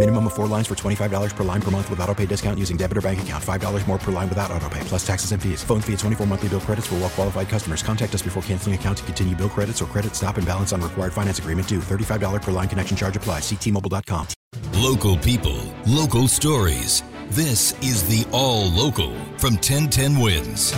Minimum of four lines for $25 per line per month with auto pay discount using debit or bank account. $5 more per line without auto pay, plus taxes and fees. Phone fee at 24 monthly bill credits for well qualified customers. Contact us before canceling account to continue bill credits or credit stop and balance on required finance agreement due. $35 per line connection charge applies. Ctmobile.com. Local people, local stories. This is the All Local from 1010 Wins.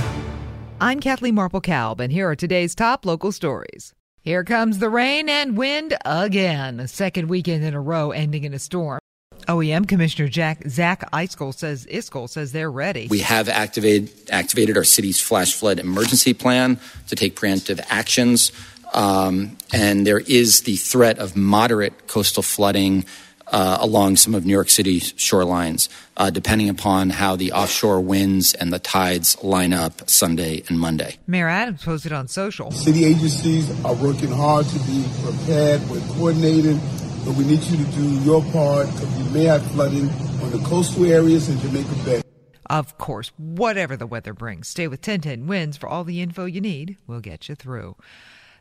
I'm Kathleen Marple Kalb, and here are today's top local stories. Here comes the rain and wind again, a second weekend in a row ending in a storm. OEM Commissioner Jack Zach Iscol says Iscol says they're ready. We have activated activated our city's flash flood emergency plan to take preemptive actions, um, and there is the threat of moderate coastal flooding uh, along some of New York City's shorelines, uh, depending upon how the offshore winds and the tides line up Sunday and Monday. Mayor Adams posted on social. City agencies are working hard to be prepared. We're coordinating, but we need you to do your part because we may have flooding on the coastal areas in Jamaica Bay. Of course, whatever the weather brings, stay with 1010 Wins for all the info you need. We'll get you through.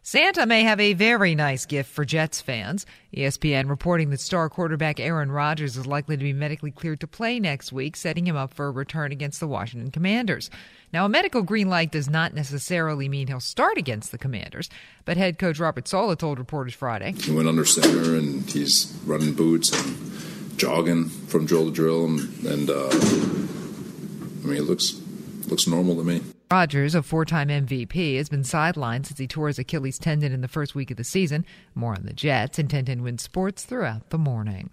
Santa may have a very nice gift for Jets fans. ESPN reporting that star quarterback Aaron Rodgers is likely to be medically cleared to play next week, setting him up for a return against the Washington Commanders. Now, a medical green light does not necessarily mean he'll start against the Commanders, but head coach Robert Saleh told reporters Friday. He went under center and he's running boots and jogging from drill to drill, and, and uh, I mean, it looks looks normal to me. Rodgers, a four time MVP, has been sidelined since he tore his Achilles tendon in the first week of the season. More on the Jets and 1010 Win Sports throughout the morning.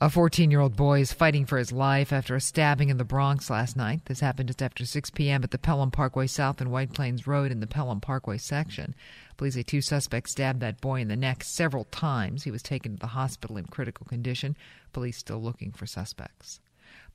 A 14 year old boy is fighting for his life after a stabbing in the Bronx last night. This happened just after 6 p.m. at the Pelham Parkway South and White Plains Road in the Pelham Parkway section. Police say two suspects stabbed that boy in the neck several times. He was taken to the hospital in critical condition. Police still looking for suspects.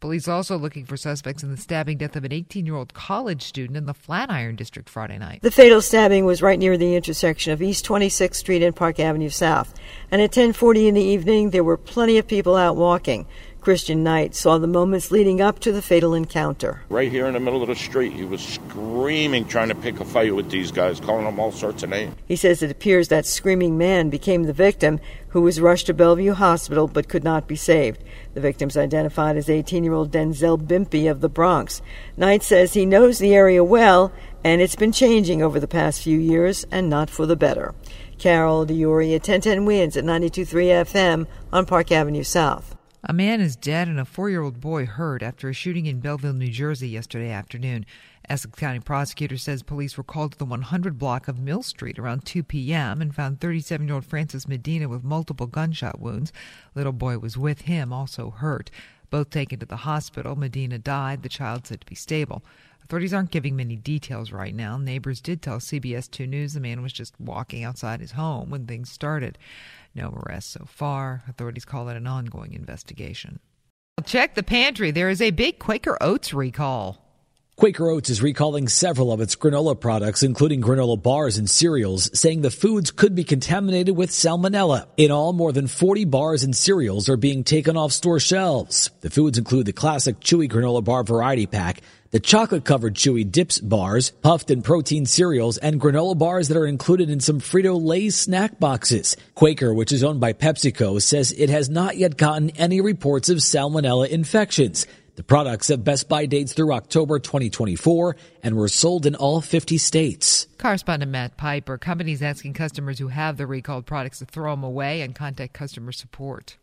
Police also looking for suspects in the stabbing death of an 18 year old college student in the Flatiron District Friday night. The fatal stabbing was right near the intersection of East 26th Street and Park Avenue South. And at 10:40 in the evening, there were plenty of people out walking. Christian Knight saw the moments leading up to the fatal encounter. Right here in the middle of the street, he was screaming, trying to pick a fight with these guys, calling them all sorts of names. He says it appears that screaming man became the victim, who was rushed to Bellevue Hospital but could not be saved. The victim's identified as 18 year old Denzel Bimpy of the Bronx. Knight says he knows the area well, and it's been changing over the past few years, and not for the better. Carol D'Auria at 1010 Wins at 92.3 FM on Park Avenue South. A man is dead and a four year old boy hurt after a shooting in Belleville, New Jersey yesterday afternoon. Essex County prosecutor says police were called to the 100 block of Mill Street around 2 p.m. and found 37 year old Francis Medina with multiple gunshot wounds. Little boy was with him, also hurt. Both taken to the hospital. Medina died. The child said to be stable. Authorities aren't giving many details right now. Neighbors did tell CBS 2 News the man was just walking outside his home when things started. No arrests so far. Authorities call it an ongoing investigation. Check the pantry. There is a big Quaker Oats recall. Quaker Oats is recalling several of its granola products, including granola bars and cereals, saying the foods could be contaminated with salmonella. In all, more than 40 bars and cereals are being taken off store shelves. The foods include the classic chewy granola bar variety pack, the chocolate covered chewy dips bars, puffed and protein cereals, and granola bars that are included in some Frito Lay snack boxes. Quaker, which is owned by PepsiCo, says it has not yet gotten any reports of salmonella infections. The products have Best by dates through October 2024 and were sold in all 50 states. Correspondent Matt Piper. Companies asking customers who have the recalled products to throw them away and contact customer support.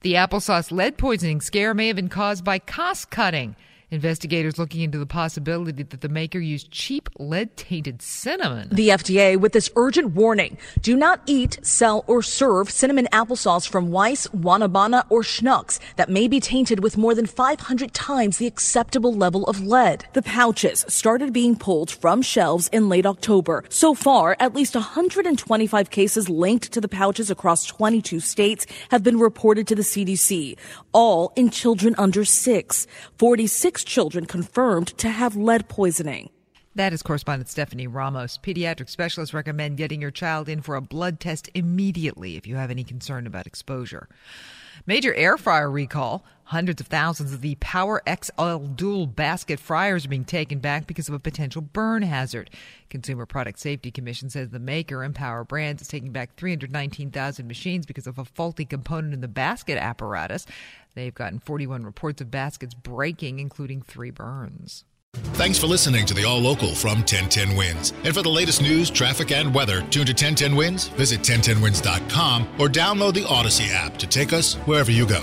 The applesauce lead poisoning scare may have been caused by cost cutting. Investigators looking into the possibility that the maker used cheap lead tainted cinnamon. The FDA with this urgent warning do not eat, sell, or serve cinnamon applesauce from Weis, Wanabana, or Schnucks that may be tainted with more than 500 times the acceptable level of lead. The pouches started being pulled from shelves in late October. So far, at least 125 cases linked to the pouches across 22 states have been reported to the CDC, all in children under six. 46 children confirmed to have lead poisoning. That is correspondent Stephanie Ramos. Pediatric specialists recommend getting your child in for a blood test immediately if you have any concern about exposure. Major air fryer recall. Hundreds of thousands of the Power XL dual basket fryers are being taken back because of a potential burn hazard. Consumer Product Safety Commission says the maker, Empower Brands, is taking back 319,000 machines because of a faulty component in the basket apparatus. They've gotten 41 reports of baskets breaking, including three burns. Thanks for listening to the All Local from 1010 Wins. And for the latest news, traffic, and weather, tune to 1010 Wins, visit 1010wins.com, or download the Audacy app to take us wherever you go.